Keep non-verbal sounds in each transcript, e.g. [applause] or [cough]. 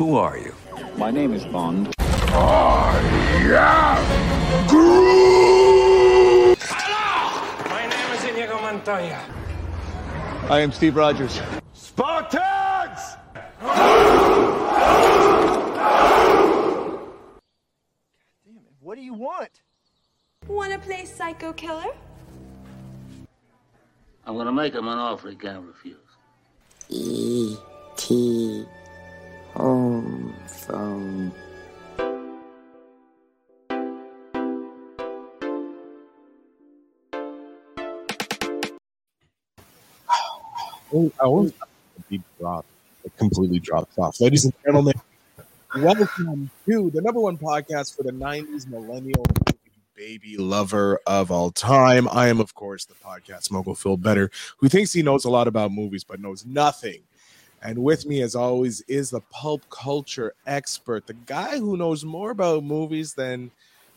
Who are you? My name is Bond. I am Gru. My name is Inigo Montoya. I am Steve Rogers. Spartans! What do you want? Wanna play psycho killer? I'm gonna make him an offer he can't refuse. E.T. Home phone. Oh, um, I always be dropped, it completely dropped off. Ladies and gentlemen, welcome to the number one podcast for the 90s millennial baby lover of all time. I am, of course, the podcast mogul Phil Better, who thinks he knows a lot about movies but knows nothing. And with me, as always, is the pop culture expert, the guy who knows more about movies than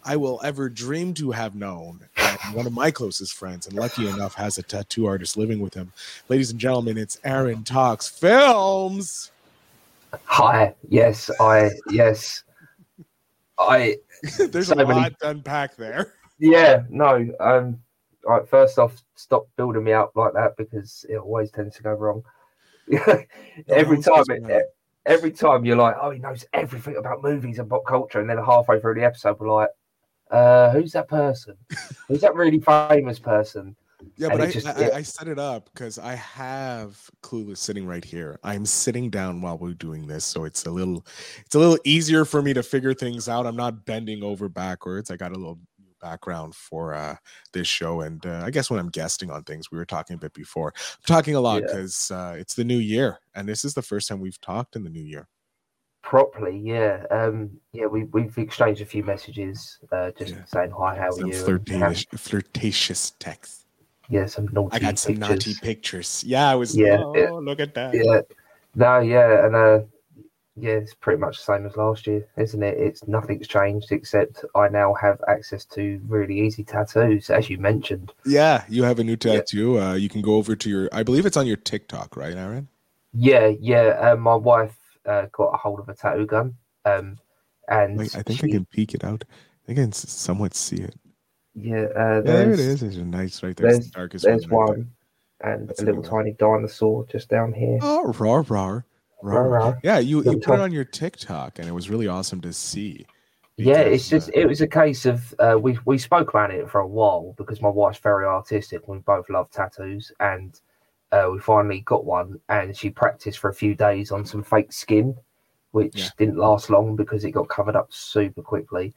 I will ever dream to have known. And one of my closest friends, and lucky enough, has a tattoo artist living with him. Ladies and gentlemen, it's Aaron Talks Films. Hi. Yes, I. Yes, I. [laughs] There's So a many- lot to unpack there. Yeah. No. Um. All right. First off, stop building me up like that because it always tends to go wrong. [laughs] every time. It, every time you're like, oh, he knows everything about movies and pop culture, and then halfway through the episode, we're like, uh, who's that person? who's that really famous person? Yeah, And but I, just- I, it- I set it up because I have Clueless sitting right here. I'm sitting down while we're doing this, so it's a little, it's a little easier for me to figure things out. I'm not bending over backwards. I got a little background for uh this show, and uh, I guess when I'm guesting on things, we were talking a bit before. I'm talking a lot Yeah. because uh, it's the new year, and this is the first time we've talked in the new year. Properly, yeah. Um, yeah, we we've exchanged a few messages, uh, just Yeah. saying hi, how are Some you? and flirtatious, flirtatious text. Yeah, some naughty I got some pictures. naughty pictures. Yeah, I was. Yeah, oh, yeah. look at that. Yeah, no, yeah, and uh, yeah, it's pretty much the same as last year, isn't it? It's nothing's changed except I now have access to really easy tattoos, as you mentioned. Yeah, you have a new Yeah. tattoo. Uh, you can go over to your. I believe it's on your TikTok, right, Aaron? Yeah, yeah. Uh, my wife uh, got a hold of a tattoo gun, um, and Wait, I think I can peek it out. I think I can somewhat see it. Yeah, uh, Yeah, there it is. it is. A nice right there. There's, the darkest there's one. right one, and That's a little good one. tiny dinosaur just down here. Oh, raw, raw, Yeah, you, you put it on your TikTok, and it was really awesome to see. Yeah, it's just uh, it was a case of uh, we we spoke about it for a while because my wife's very artistic. We both love tattoos, and uh, we finally got one. And she practiced for a few days on some fake skin, which Yeah. didn't last long because it got covered up super quickly.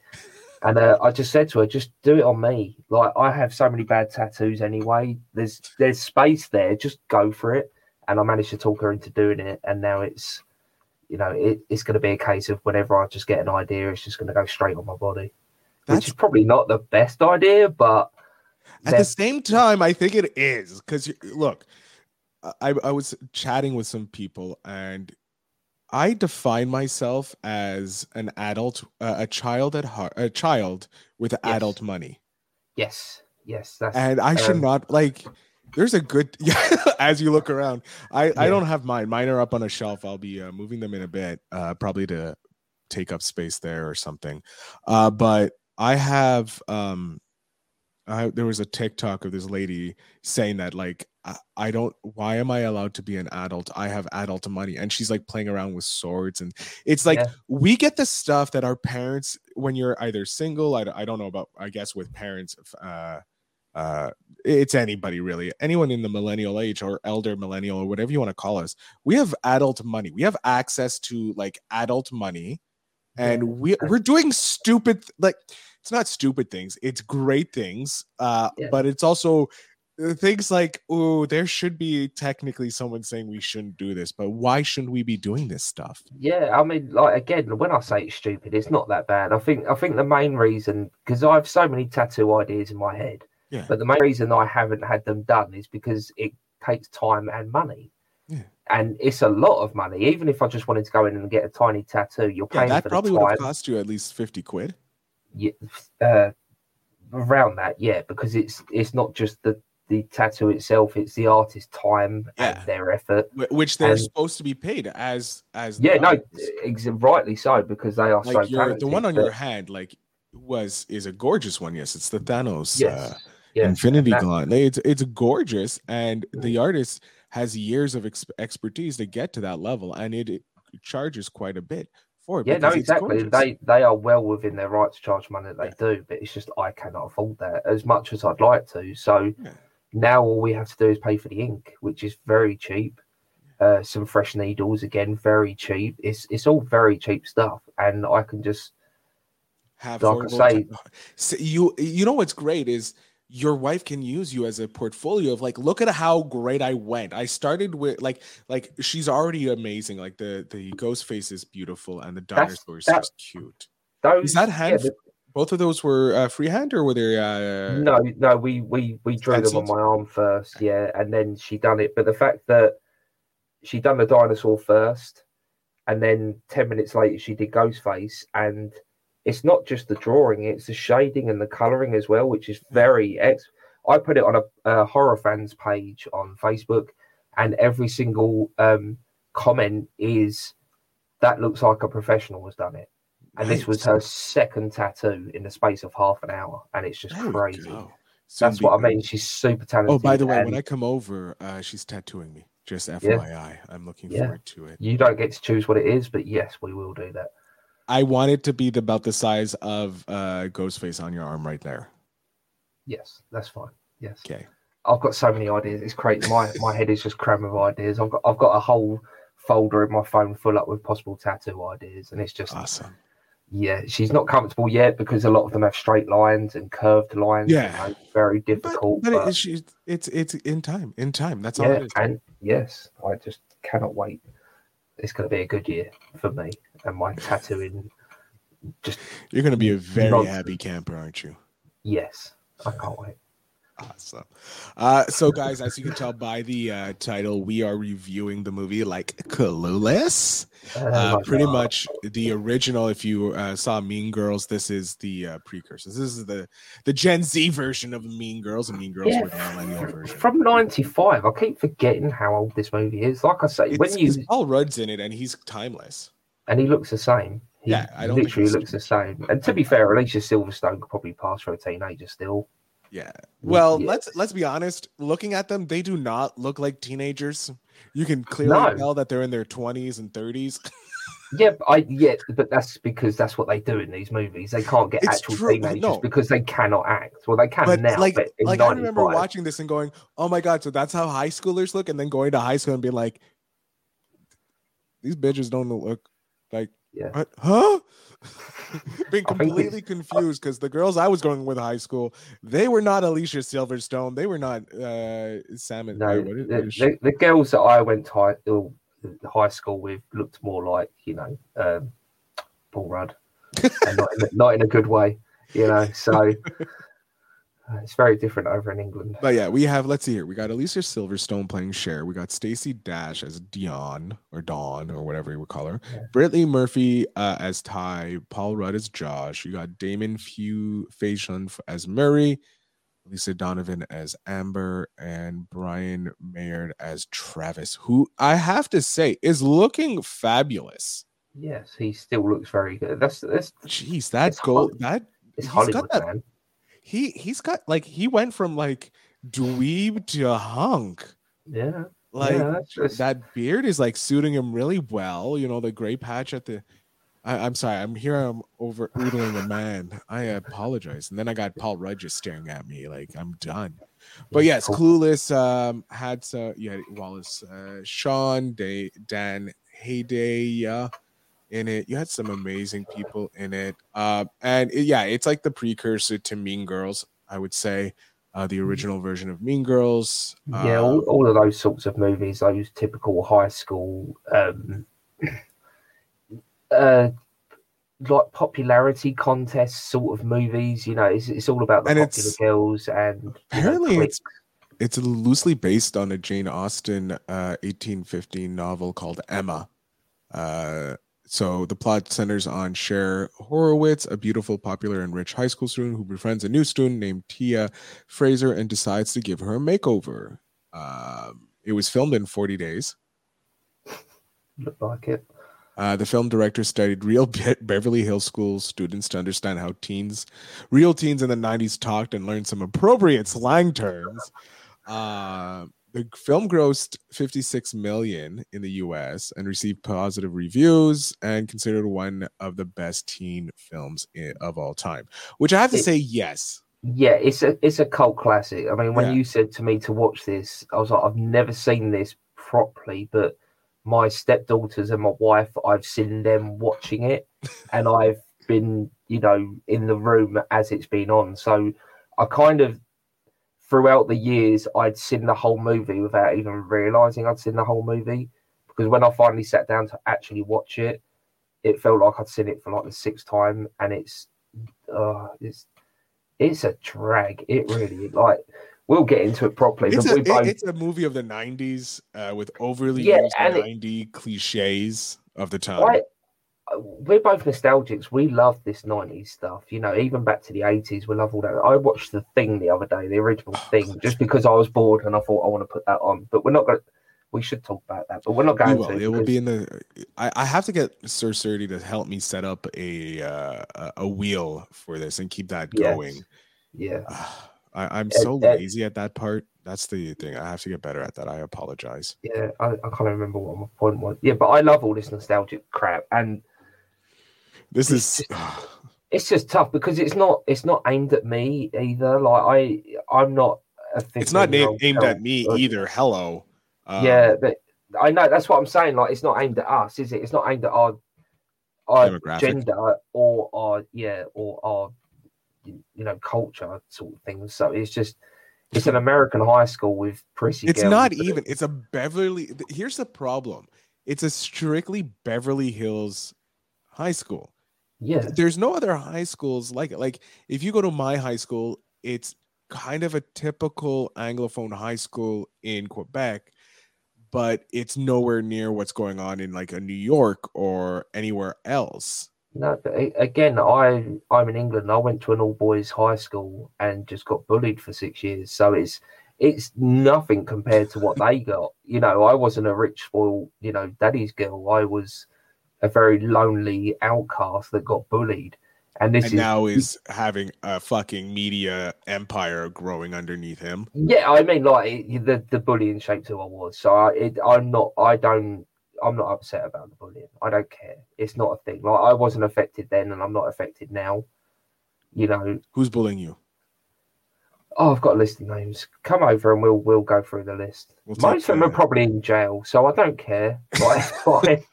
And uh, I just said to her, just do it on me. Like I have so many bad tattoos anyway. There's there's space there. Just go for it. And I managed to talk her into doing it. And now it's you know, it, it's going to be a case of whenever I just get an idea, it's just going to go straight on my body, That's which is probably not the best idea, but At that- the same time, I think it is because look, I I was chatting with some people and I define myself as an adult, uh, a child at heart, a child with adult money, yes, yes, that's and I should um, not like. There's a good [laughs] yeah. As you look around, I I don't have mine. Mine are up on a shelf. I'll be uh, moving them in a bit, uh, probably to take up space there or something. Uh, but I have um I, there was a TikTok of this lady saying that like I, I don't why am I allowed to be an adult? I have adult money and she's like playing around with swords and it's like Yeah. we get the stuff that our parents when you're either single I, I don't know about I guess with parents uh uh it's anybody really anyone in the millennial age or elder millennial or whatever you want to call us we have adult money we have access to like adult money and we we're doing stupid like it's not stupid things it's great things uh Yeah. but it's also uh, things like oh there should be technically someone saying we shouldn't do this but why shouldn't we be doing this stuff Yeah, I mean, like again, when I say it's stupid, it's not that bad. I think I think the main reason because I have so many tattoo ideas in my head, Yeah. but the main reason I haven't had them done is because it takes time and money. Yeah. And it's a lot of money. Even if I just wanted to go in and get a tiny tattoo, you're yeah paying that for probably the would have cost you at least 50 quid yeah, uh, around that, yeah, because it's it's not just the the tattoo itself; it's the artist's time Yeah. and their effort. Which they're And- supposed to be paid as as Yeah, no, ex- rightly so because they are so like your talented. the one on but- your hand like was is a gorgeous one yes it's the thanos yes, uh, yeah, infinity that- gauntlet it's it's gorgeous and the artist has years of ex- expertise to get to that level and it, it charges quite a bit for it Yeah, no, exactly. They they are well within their right to charge money that they do, but it's just I cannot afford that as much as I'd like to. So Yeah. now all we have to do is pay for the ink, which is very cheap. Uh, some fresh needles again, very cheap. It's it's all very cheap stuff, and I can just have like I say- [laughs] So you you know what's great is your wife can use you as a portfolio of like look at how great I went. I started with like like she's already amazing. Like the the ghost face is beautiful and the dinosaur is cute. those. Is that yeah, hand? the- both of those were uh, freehand or were they? Uh, no, no, we we we drew them on my arm first, yeah, and then she done it. But the fact that she done the dinosaur first, and then ten minutes later she did ghost face and it's not just the drawing; it's the shading and the coloring as well, which is very ex. I put it on a, a horror fans page on Facebook, and every single um, comment is that looks like a professional has done it. And this was her second tattoo in the space of half an hour, and it's just There crazy. That's what I mean. She's super talented. Oh, by the way, and when I come over, uh, she's tattooing me. Just FYI, I'm looking Yeah. forward to it. you don't get to choose what it is, but yes, we will do that. I want it to be the, about the size of uh, Ghostface on your arm right there. Yes, that's fine. Yes, Okay. I've got so many ideas. It's crazy. My my head is just crammed with ideas. I've got I've got a whole folder in my phone full up with possible tattoo ideas, and it's just Awesome. yeah. She's not comfortable yet because a lot of them have straight lines and curved lines. Yeah. very difficult. but but- it, it's, it's it's in time. In time. That's all yeah, and yes, I just cannot wait. It's going to be a good year for me and my tattooing. Just You're going to be a very Nonsense. happy camper, aren't you? yes, I can't wait. Awesome. Uh, so, guys, as you can tell by the uh, title, we are reviewing the movie like Clueless. Uh, pretty much the original. If you uh, saw Mean Girls, this is the uh, precursor. This is the the Gen Z version of Mean Girls, and Mean Girls Yeah, were the millennial version. from '95. I keep forgetting how old this movie is. Like I say, It's, when you Paul Rudd's in it, and he's timeless. And he looks the same. He Yeah, I don't literally looks the same. And to be fair, Alicia Silverstone could probably pass for a teenager still. Yeah. Well, Yeah. let's let's be honest. Looking at them, they do not look like teenagers. You can clearly No. tell that they're in their twenties and thirties. [laughs] Yeah, but I yeah, but that's because that's what they do in these movies. They can't get It's actual true, teenagers no. because they cannot act. Well, they can But now, like, but like I remember watching this and going, "Oh my god!" So that's how high schoolers look, and then going to high school and being like, "These bitches don't look like Yeah. Huh?" [laughs] Think completely confused because the girls I was going with high school, they were not Alicia Silverstone. They were not uh Sam. No, what is- the, what is she? the, the girls that I went to high, uh, high school with looked more like you know um, Paul Rudd, [laughs] and not in, not in a good way, you know. So [laughs] uh, it's very different over in England. But yeah, we have. Let's see here. We got Alicia Silverstone playing Cher. We got Stacey Dash as Dion or Dawn or whatever you would call her. Yeah. Brittany Murphy uh, as Tai. Paul Rudd as Josh. You got Damon Few Faison as Murray. Lisa Donovan as Amber and Brian Maynard as Travis, who I have to say is looking fabulous. Yes, he still looks very good. That's that's Jeez, that It's goal, that it's He's got Hollywood, that- man. He he's got like he went from like dweeb to hunk. Yeah, Like yeah, just, that beard is like suiting him really well. You know, the gray patch at the. I, I'm sorry, I'm here. I'm over oodling a man. I apologize. And then I got Paul Rudd just staring at me like I'm done. But yes, Clueless um, had uh, yeah, Wallace, uh, Shawn, Day, Dan Hedaya uh, in it. You had some amazing people in it. Uh, and it- yeah, it's like the precursor to Mean Girls, I would say. Uh, the original version of Mean Girls. yeah, Uh, all, all of those sorts of movies, those typical high school, um, [clears throat] uh, like popularity contest sort of movies. You know, it's, it's all about the And popular it's- girls and you know, apparently it's it's loosely based on a Jane Austen uh, 1815 novel called Emma. Uh, so the plot centers on Cher Horowitz, a beautiful, popular, and rich high school student who befriends a new student named Tia Fraser and decides to give her a makeover. Um, it was filmed in 40 days. Look like it. Uh, the film director studied real [laughs] Be- Beverly Hills School students to understand how teens, real teens in the 90s talked and learned some appropriate slang terms. Uh, the film grossed 56 million in the US and received positive reviews and considered one of the best teen films i- of all time, which I have to It- say, yes. Yeah, it's a it's a cult classic. I mean, when Yeah. you said to me to watch this, I was like, I've never seen this properly, but my stepdaughters and my wife, I've seen them watching it, and [laughs] I've been, you know, in the room as it's been on. So I kind of, throughout the years, I'd seen the whole movie without even realizing I'd seen the whole movie. Because when I finally sat down to actually watch it, it felt like I'd seen it for like the sixth time, and it's, uh, it's it's a drag. It really like we'll get into it properly. It's but a, it- both, it's a movie of the 90s uh, with overly Yeah, used and it- 90 cliches of the time. I, we're both nostalgics. We love this '90s stuff. You know, even back to the '80s, we love all that. I watched the Thing the other day, the original Oh, Thing, just because I was bored and I thought I want to put that on. But we're not going. to We should talk about that, but we're not We going will. to. It will be in the. I, I have to get Sir Surdy to help me set up a uh, a- wheel for this and keep that Yes. going. Yeah, [sighs] I, I'm so Ed- lazy at that part. That's the thing. I have to get better at that. I apologize. yeah. I, I can't remember what my point was. Yeah, but I love all this nostalgic crap, and This It's is. [sighs] it's just tough because it's not it's not aimed at me either. Like I I'm not a It's not aimed, aimed at me but- either. Hello. Um, yeah, but I know that's what I'm saying. Like it's not aimed at us, is it? It's not aimed at our our gender or our yeah or our you know culture sort of things. So it's just it's an American high school with prissy. It's girls, not even. It's a Beverly. Here's the problem. It's a strictly Beverly Hills high school. Yeah, there's no other high schools like it. Like if you go to my high school, it's kind of a typical anglophone high school in Quebec, but it's nowhere near what's going on in like a New York or anywhere else. No, again, I I'm in England. I went to an all boys high school and just got bullied for six years. So it's it's nothing compared to what they got. You know, I wasn't a rich, spoiled, you know, daddy's girl. I was a very lonely outcast that got bullied. And this and is now is having a fucking media empire growing underneath him. yeah. I mean, like the the bullying shaped who I was. So I it, I'm not. I don't. I'm not upset about the bullying. I don't care. It's not a thing. Like I wasn't affected then, and I'm not affected now. You know, Who's bullying you? Oh, I've got a list of names. Come over and we'll we'll go through the list. We'll Most of them are probably in jail, so I don't care. Like, [laughs]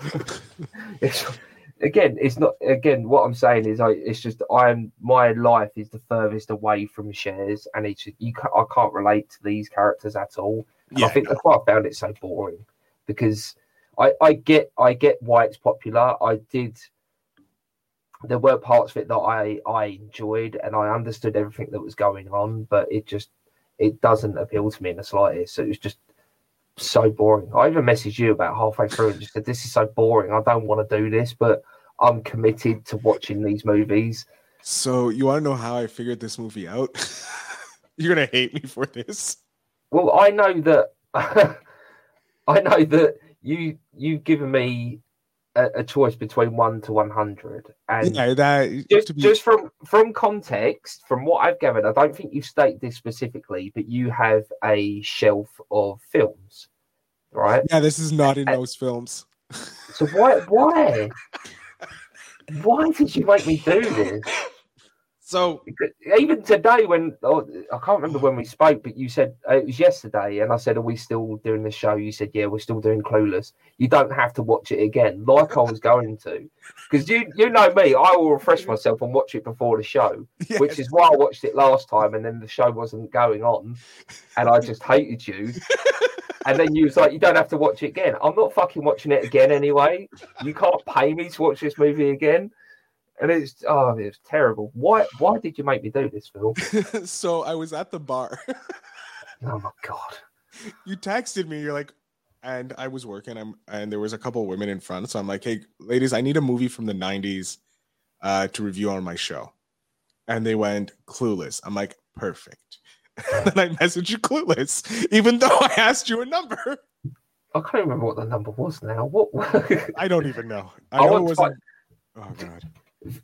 [laughs] it's again, it's not. Again, what I'm saying is, I it's just I'm my life is the furthest away from Cher's, and it's you. Ca- I can't relate to these characters at all. And I think that's why I found it so boring because I I get I get why it's popular. I did. There were parts of it that I I enjoyed and I understood everything that was going on, but it just it doesn't appeal to me in the slightest. So it was just so boring. I even messaged you about halfway through and just said, "This is so boring. I don't want to do this, but I'm committed to watching these movies." So you want to know how I figured this movie out? [laughs] You're gonna hate me for this. Well, I know that [laughs] I know that you you've given me a, a choice between one to one hundred, and Yeah, that just, be- just from from context, from what I've gathered, I don't think you state this specifically, but you have a shelf of films, right? yeah, this is not in those films. So why why [laughs] why did you make me do this? So Even today, when oh, I can't remember when we spoke, but you said uh, it was yesterday, and I said, "Are we still doing the show?" You said, "Yeah, we're still doing Clueless." You don't have to watch it again, like I was going to, because you you know me, I will refresh myself and watch it before the show, which is why I watched it last time, and then the show wasn't going on, and I just hated you. And then you was like, "You don't have to watch it again." I'm not fucking watching it again anyway. You can't pay me to watch this movie again. And it's oh, it's terrible. Why? Why did you make me do this, Phil? [laughs] so I was at the bar. [laughs] Oh my god! you texted me. You're like, and I was working. I'm and there was a couple of women in front, so I'm like, "Hey, ladies, I need a movie from the '90s uh, to review on my show." And they went Clueless. I'm like, perfect. [laughs] and then I messaged you Clueless, even though I asked you a number. I can't remember what the number was now. What? I don't even know. I, I know it wasn't. Oh god.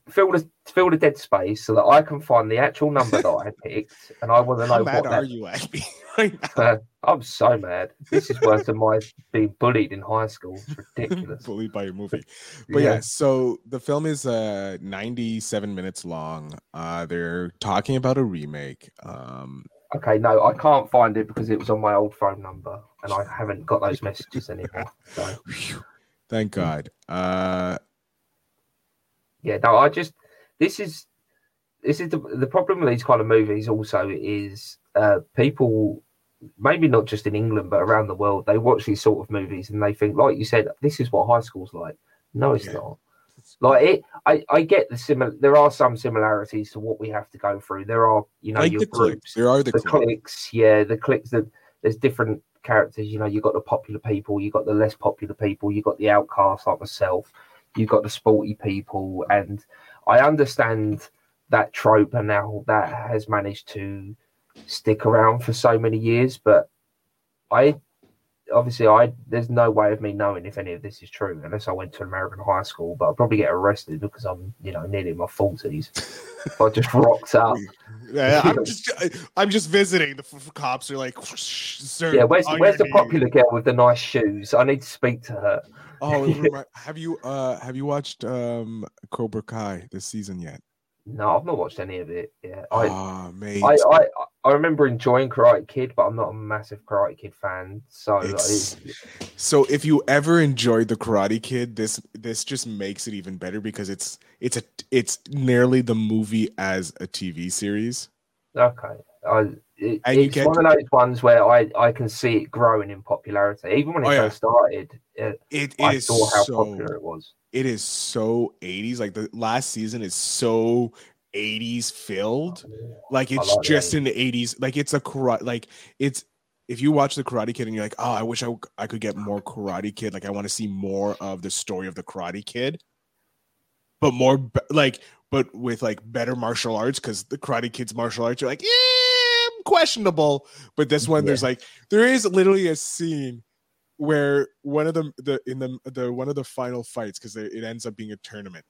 Fill the fill the dead space so that I can find the actual number that I picked, and I want to know How mad what are that. you at me [laughs] right? Uh, I'm so mad. This is worse than my being bullied in high school. It's [laughs] ridiculous. bullied by a movie. [laughs] But yeah. Yeah. so the film is uh 97 minutes long. Uh they're talking about a remake. Um Okay, no, I can't find it because it was on my old phone number, and I haven't got those messages anymore. So thank God. Uh yeah, no, I just this is this is the the problem with these kind of movies. Also, is uh, people maybe not just in England but around the world they watch these sort of movies and they think, like you said, this is what high school's like. No, it's Yeah. not. Like it, I, I get the similar. There are some similarities to what we have to go through. There are, you know, like your the groups. There are the, the cliques, yeah, the cliques. That there's different characters. You know, you got the popular people, you got the less popular people, you got the outcasts like myself, you got the sporty people, and I understand that trope and how that has managed to stick around for so many years. But I obviously I there's no way of me knowing if any of this is true unless I went to an American high school. But I'll probably get arrested because I'm you know nearly in my forties. if [laughs] I just rocked up. Yeah, I'm [laughs] just I'm just visiting. The f- cops are like, sir. Yeah, where's where's the knee." popular girl with the nice shoes? I need to speak to her. Oh, [laughs] have you uh have you watched um Cobra Kai this season yet? No, I've not watched any of it. Yeah, I, mate. I, I, I remember enjoying Karate Kid, but I'm not a massive Karate Kid fan. So like, It's- it's- So if you ever enjoyed the Karate Kid, this this just makes it even better because it's it's a it's nearly the movie as a TV series. okay. I, it, it's get- one of those ones where I, I can see it growing in popularity. Even when it Oh, yeah. first started, it, It, I is saw how so popular it was. it is so 80s. Like the last season is so 80s filled. Like it's the just in the 80s. Like it's a karate like it's if you watch the Karate Kid and you're like, oh, I wish I, w- I could get more Karate Kid. Like I want to see more of the story of the Karate Kid, but more be- like, but with like better martial arts because the Karate Kid's martial arts are like, yeah, questionable. But this one, there's like, there is literally a scene where one of them, the in the the one of the final fights because it ends up being a tournament.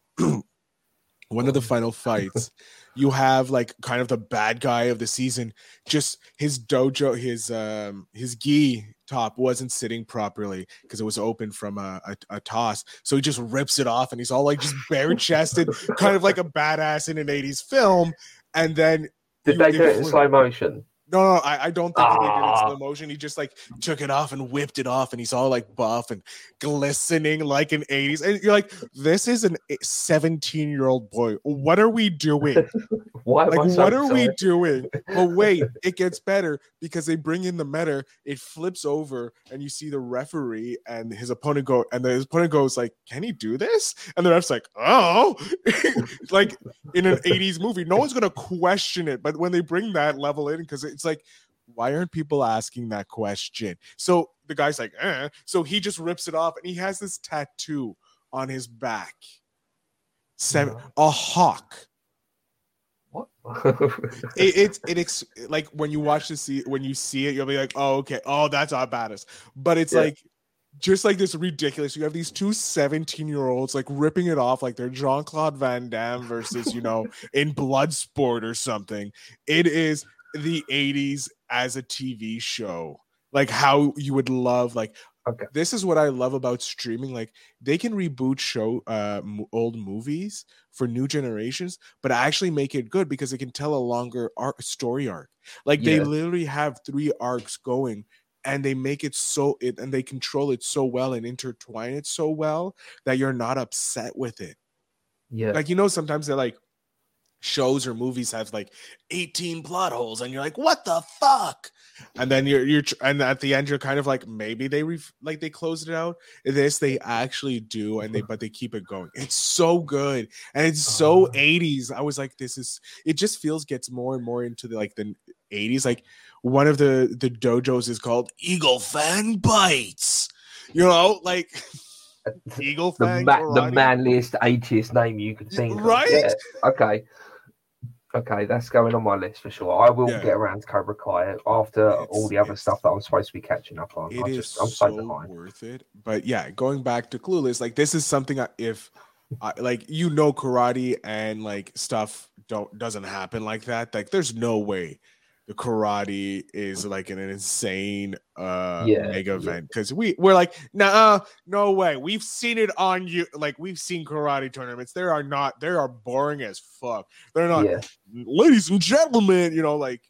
One of the final fights you have like kind of the bad guy of the season. Just his dojo his um his gi top wasn't sitting properly because it was open from a, a, a toss. So he just rips it off and he's all like just bare chested kind of like a badass in an 80s film. And then Did you- they it do it in slow motion? No, no, I, I don't think they did it in Ah. slow motion. He just like took it off and whipped it off, and he's all like buff and glistening like an 80s. And you're like, this is an 17 year old boy. What are we doing? [laughs] I Like, what are we doing? But [laughs] wait, it gets better because they bring in the meta. It flips over, and you see the referee and his opponent go, and his opponent goes like, "Can he do this?" And the ref's like, "Oh," [laughs] like in an '80s movie, no one's gonna question it. But when they bring that level in, because it's like, why aren't people asking that question? So the guy's like, eh. so he just rips it off, and he has this tattoo on his back, seven, a hawk What? [laughs] it, it's it ex- like when you watch the see when you see it, you'll be like, oh okay, oh that's our baddest. But it's Yeah. like just like this ridiculous. You have these two 17 year olds like ripping it off like they're Jean Claude Van Damme versus you know [laughs] in Bloodsport or something. It is the 80s as a TV show. Like how you would love like Okay. this is what I love about streaming. Like they can reboot show uh old movies for new generations, but actually make it good because it can tell a longer arc story arc. Like they literally have three arcs going and they make it so it and they control it so well and intertwine it so well that you're not upset with it. yeah. Like you know, sometimes they're like shows or movies have like 18 plot holes and you're like what the fuck and then you're you're and at the end you're kind of like maybe they ref- like they closed it out this they actually do and they but they keep it going it's so good and it's so Uh. 80s i was like this is it just feels gets more and more into the like the 80s like one of the the dojos is called Eagle Fang bites You know, like [laughs] Eagle the, ma- the manliest, 80s name you could think Right? of. Yeah. Okay. Okay, that's going on my list for sure. I will Yeah. get around to Cobra Kai after all the other stuff that I'm supposed to be catching up on. It I is just, I'm so so behind. worth it. But yeah, going back to Clueless, like this is something I, if I, like you know karate and like stuff don't doesn't happen like that. Like there's no way the karate is like an insane uh Yeah, mega yeah. event because we we're like nah no way we've seen it on you like we've seen karate tournaments they are not they are boring as fuck they're not Yeah, ladies and gentlemen, you know, like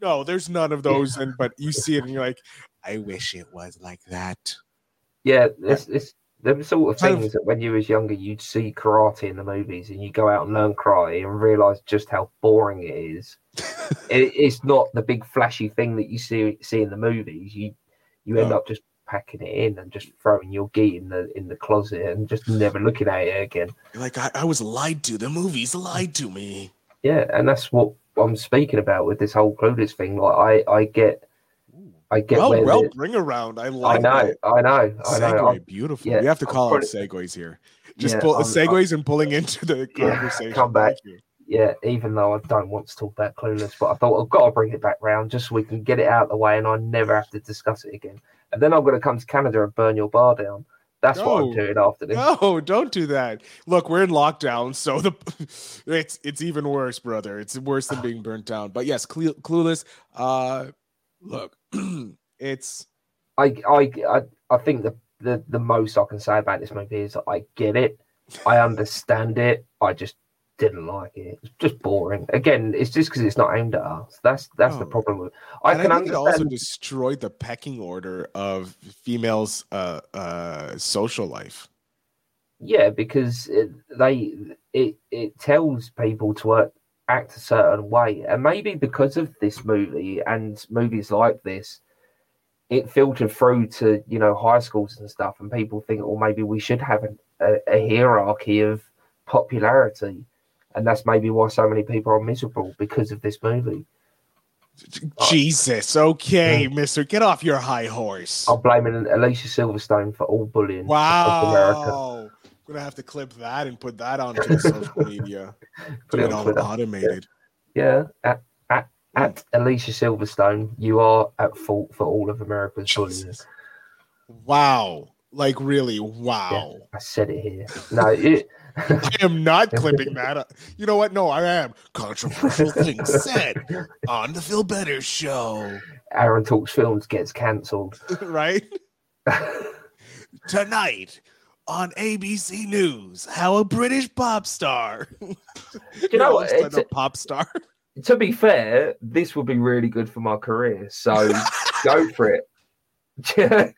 no, there's none of those. And but you see it and you're like, I wish it was like that. yeah. It's, it's the sort of things that when you was younger, you'd see karate in the movies, and you go out and learn karate and realize just how boring it is. [laughs] it, it's not the big flashy thing that you see see in the movies. You you end No. up just packing it in and just throwing your gi in the in the closet and just never looking at it again. You're like I, I was lied to. The movies lied to me. Yeah, and that's what I'm speaking about with this whole clueless thing. Like I, I get, I get Well, well, the- bring around. I I know, that. I know, I know. I'm- beautiful. yeah, we have to I'm call out pretty- segues here. Just Yeah, pull I'm- segues and pulling into the [laughs] Yeah, conversation. come back. Yeah, even though I don't want to talk about clueless, but I thought I've got to bring it back round just so we can get it out of the way and I never have to discuss it again. And then I'm going to come to Canada and burn your bar down. That's what I'm doing after this. No, don't do that. Look, we're in lockdown, so the [laughs] it's it's even worse, brother. It's worse than being burnt down. But yes, Cle- clueless. Uh, look, [clears throat] it's I, I, I, I think the, the the most I can say about this movie is that I get it, I understand it. I just didn't like it. It's just boring. Again, it's just because it's not aimed at us. That's that's the problem. I and can I think it also understand. destroyed the pecking order of females' uh, uh, social life. Yeah, because it, they it it tells people to uh, act a certain way, and maybe because of this movie and movies like this, it filtered through to you know high schools and stuff, and people think, well, maybe we should have a, a, a hierarchy of popularity, and that's maybe why so many people are miserable because of this movie. Jesus, okay, Mister, get off your high horse. I'm blaming Alicia Silverstone for all bullying Wow. America. Wow, gonna have to clip that and put that onto social media. [laughs] Put Do it it on all automated. Yeah, at, at, at Alicia Silverstone, you are at fault for all of America's bullying. Wow, like really, Yeah, wow. I said it here. No, it, [laughs] I am not [laughs] clipping that. You know what? No, I am. Controversial things said on the Phil Better Show, Aaron Talks Films gets cancelled. right? Tonight on ABC News, how a British pop star. [laughs] you know what? All a It's- a pop star. to be fair, this would be really good for my career. So [laughs] go for it. [laughs]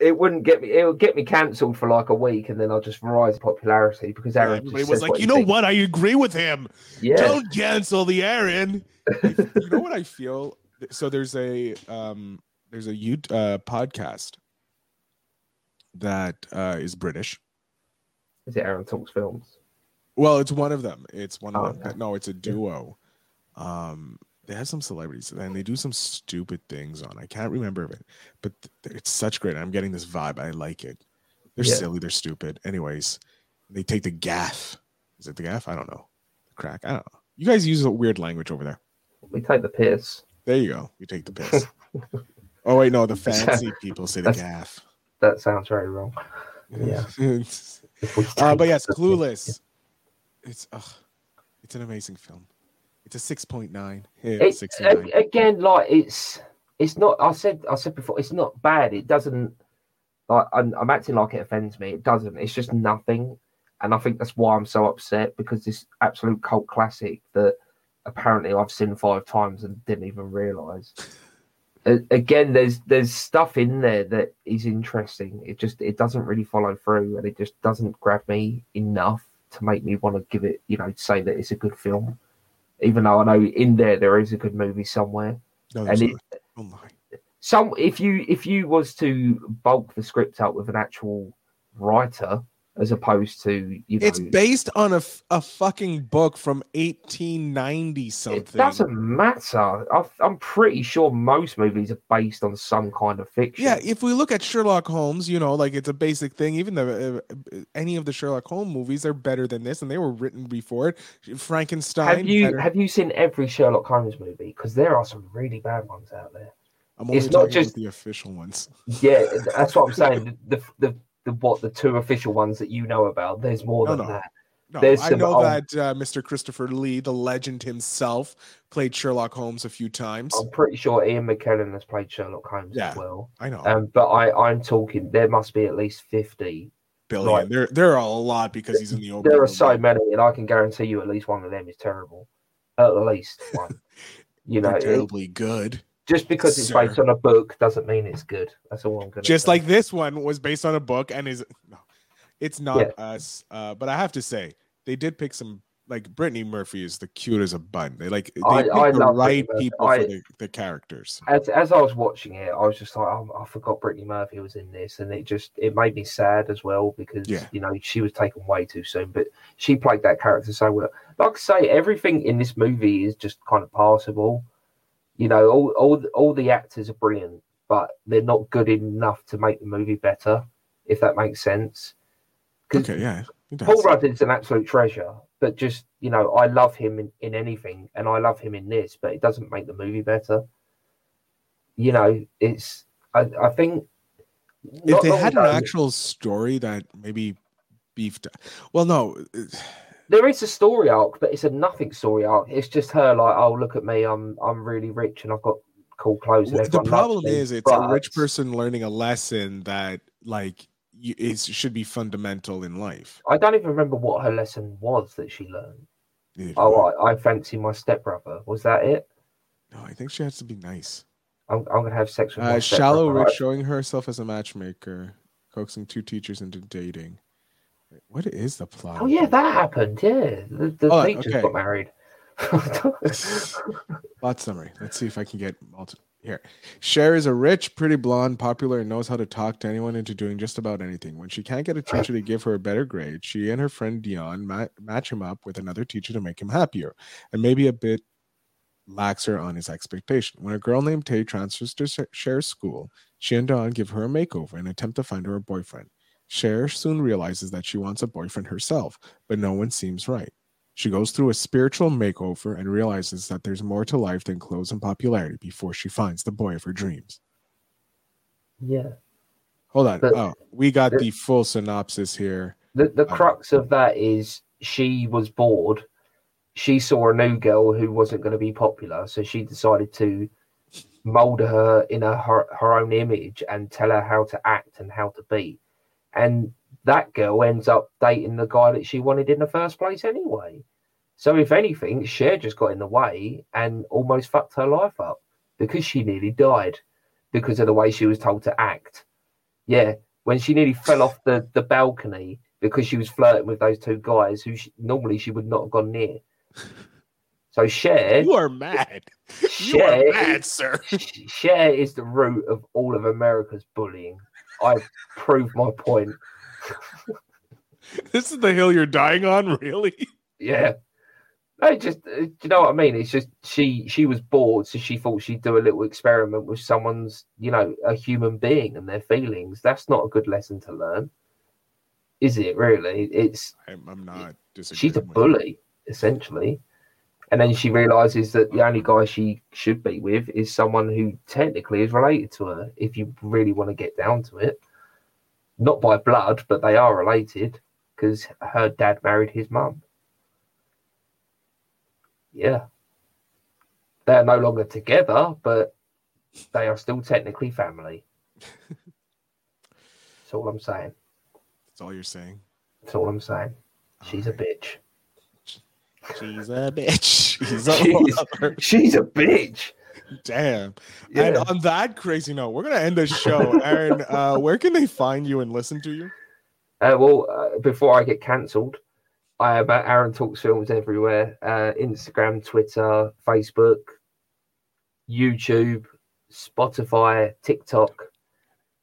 it wouldn't get me. It would get me cancelled for like a week, and then I'll just rise in popularity because Aaron. Everybody just was like, you know thinks." what? I agree with him. Yeah, Don't cancel the Aaron. you know what I feel? So there's a um there's a you uh, podcast that uh, is British. is it Aaron Talks Films? Well, it's one of them. It's one of Oh, them. okay. No, it's a duo. Um, they have some celebrities and they do some stupid things on. I can't remember of it, but th- it's such great. I'm getting this vibe. I like it. They're Yeah. silly. They're stupid. Anyways, they take the gaff. Is it the gaff? I don't know. The crack. I don't know. You guys use a weird language over there. We take the piss. There you go. You take the piss. [laughs] oh wait, no. The fancy people say the gaff. That sounds very wrong. Yeah. [laughs] Uh, but yes, the piss. Clueless. It's ugh, it's an amazing film. It's a six point nine. Yeah, It, six to nine. a- again, like it's it's not. I said I said before, it's not bad. It doesn't. Like I'm, I'm acting like it offends me. It doesn't. It's just nothing, and I think that's why I'm so upset because this absolute cult classic that apparently I've seen five times and didn't even realize. [laughs] Again, there's there's stuff in there that is interesting. It just it doesn't really follow through, and it just doesn't grab me enough to make me want to give it, you know, say that it's a good film. Even though I know in there there is a good movie somewhere No, and it, oh my. some if you if you was to bulk the script up with an actual writer as opposed to you know It's based on a, f- a fucking book from 1890 something. it doesn't matter. i I'm pretty sure most movies are based on some kind of fiction. Yeah, if we look at Sherlock Holmes, you know, like it's a basic thing. Even though uh, any of the Sherlock Holmes movies are better than this, and they were written before it. Frankenstein. have you better. have you seen every Sherlock Holmes movie? Because there are some really bad ones out there. I'm only it's not just- the official ones. Yeah, that's what I'm saying. [laughs] The the the what the two official ones that you know about. There's more No, than no. that. No, There's I know old- that uh, Mr. Christopher Lee, the legend himself, played Sherlock Holmes a few times. I'm pretty sure Ian McKellen has played Sherlock Holmes Yeah. as well. I know, Um, but I I'm talking. There must be at least fifty. billion. right. There, there are a lot because he's in the open. There are so many, and I can guarantee you at least one of them is terrible. At least one. [laughs] You know, terribly good. Just because it's Sir. based on a book doesn't mean it's good. That's all I'm gonna say. Just say. like this one was based on a book and is no, it's not Yeah. us. Uh, but I have to say, they did pick some. Like Brittany Murphy is the cute as a bun. They like they I- picked I the right Brittany people I- for the, the characters. as as I was watching it, I was just like, oh, I forgot Brittany Murphy was in this, and it just it made me sad as well because Yeah. you know she was taken way too soon, but she played that character so well. Like I say, everything in this movie is just kind of passable. You know, all all all the actors are brilliant, but they're not good enough to make the movie better, if that makes sense. Okay, yeah. Paul Rudd is an absolute treasure, but just you know, I love him in, in anything, and I love him in this, but it doesn't make the movie better. You know, it's I, I think if they had an actual story that maybe beefed well no there is a story arc, but it's a nothing story arc. It's just her like, oh look at me, I'm I'm really rich and I've got cool clothes. And the problem me." is it's a rich person learning a lesson that like it should be fundamental in life I don't even remember what her lesson was that she learned. Oh, I. I, fancy my stepbrother. Was that it? no i think she has to be nice I'm, I'm gonna have sex with uh, shallow rich showing herself as a matchmaker coaxing two teachers into dating what is the plot Oh yeah, that happened. Yeah, the, the Oh, teachers okay. got married. [laughs] [laughs] Plot summary. Let's see if I can get multi- here. Cher is a rich, pretty blonde, popular, and knows how to talk to anyone into doing just about anything. When she can't get a teacher to give her a better grade, she and her friend Dion ma- match him up with another teacher to make him happier, and maybe a bit laxer on his expectation. When a girl named Tay transfers to Cher- Cher's school, she and Dion give her a makeover and attempt to find her a boyfriend. Cher soon realizes that she wants a boyfriend herself, but no one seems right. She goes through a spiritual makeover and realizes that there's more to life than clothes and popularity before she finds the boy of her dreams. yeah. Hold on. But- oh, we got but- the full synopsis here. The the Uh, crux of that is she was bored. She saw a new girl who wasn't going to be popular, so she decided to mold her in a, her, her own image and tell her how to act and how to be. And that girl ends up dating the guy that she wanted in the first place anyway. So if anything, Cher just got in the way and almost fucked her life up because she nearly died because of the way she was told to act. Yeah, when she nearly fell off the, the balcony because she was flirting with those two guys who she, normally she would not have gone near. So Cher, You are mad. You are mad, sir. Cher is the root of all of America's bullying. I proved my point. This is the hill you're dying on, really? Yeah. I just, uh, do you know what I mean? It's just she she was bored, so she thought she'd do a little experiment with someone's, you know, a human being and their feelings. That's not a good lesson to learn, is it? Really? It's I'm, I'm not disagreeing. she's a with you. bully essentially and then she realizes that the only guy she should be with is someone who technically is related to her if you really want to get down to it. Not by blood but they are related because her dad married his mum. Yeah. They're no longer together but they are still technically family. [laughs] That's all i'm saying. That's all you're saying. that's all i'm saying. She's a bitch She's a bitch. [laughs] She's a She's- she's a bitch Damn. Yeah. And on that crazy note, we're gonna end the show. [laughs] Aaron, uh, where can they find you and listen to you? Uh, well, uh, before I get cancelled, I am at Aaron Talks Films everywhere uh, Instagram, Twitter, Facebook, YouTube, Spotify, TikTok.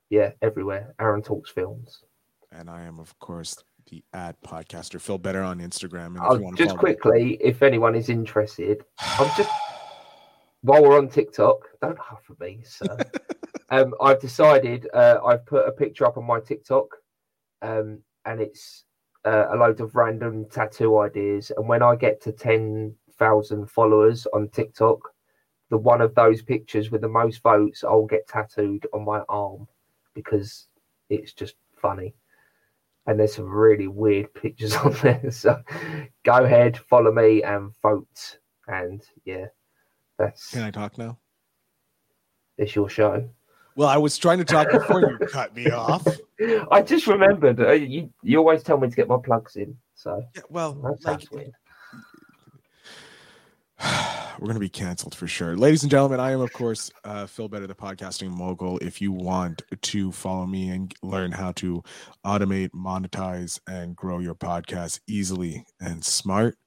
Yeah, everywhere. Aaron Talks Films. And I am, of course, the at podcaster Phil Better on Instagram. And if you just quickly, if anyone is interested, I'm just while we're on TikTok, don't huff at me, sir. [laughs] um, I've decided uh, I've put a picture up on my TikTok, um, and it's uh, a load of random tattoo ideas. And when I get to ten thousand followers on TikTok, the one of those pictures with the most votes, I'll get tattooed on my arm because it's just funny. And there's some really weird pictures [laughs] on there. So go ahead, follow me and vote. And yeah, that's Can I talk now? it's your show. Well, I was trying to talk [laughs] before you cut me off. I just remembered uh, you. You always tell me to get my plugs in, so Yeah, well, like, weird. [sighs] we're going to be canceled for sure. Ladies and gentlemen, I am, of course, uh, Phil Better, the podcasting mogul. If you want to follow me and learn how to automate, monetize, and grow your podcast easily and smart,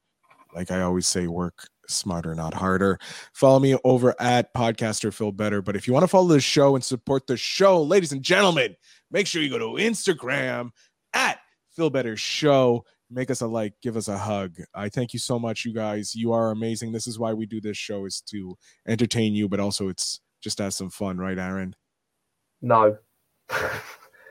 like I always say, work smarter, not harder. Follow me over at podcaster Phil Better. But if you want to follow the show and support the show, ladies and gentlemen, make sure you go to Instagram at Phil Better Show make us a like give us a hug. I thank you so much you guys. You are amazing. This is why we do this show is to entertain you but also it's just to have some fun right aaron? No. [laughs]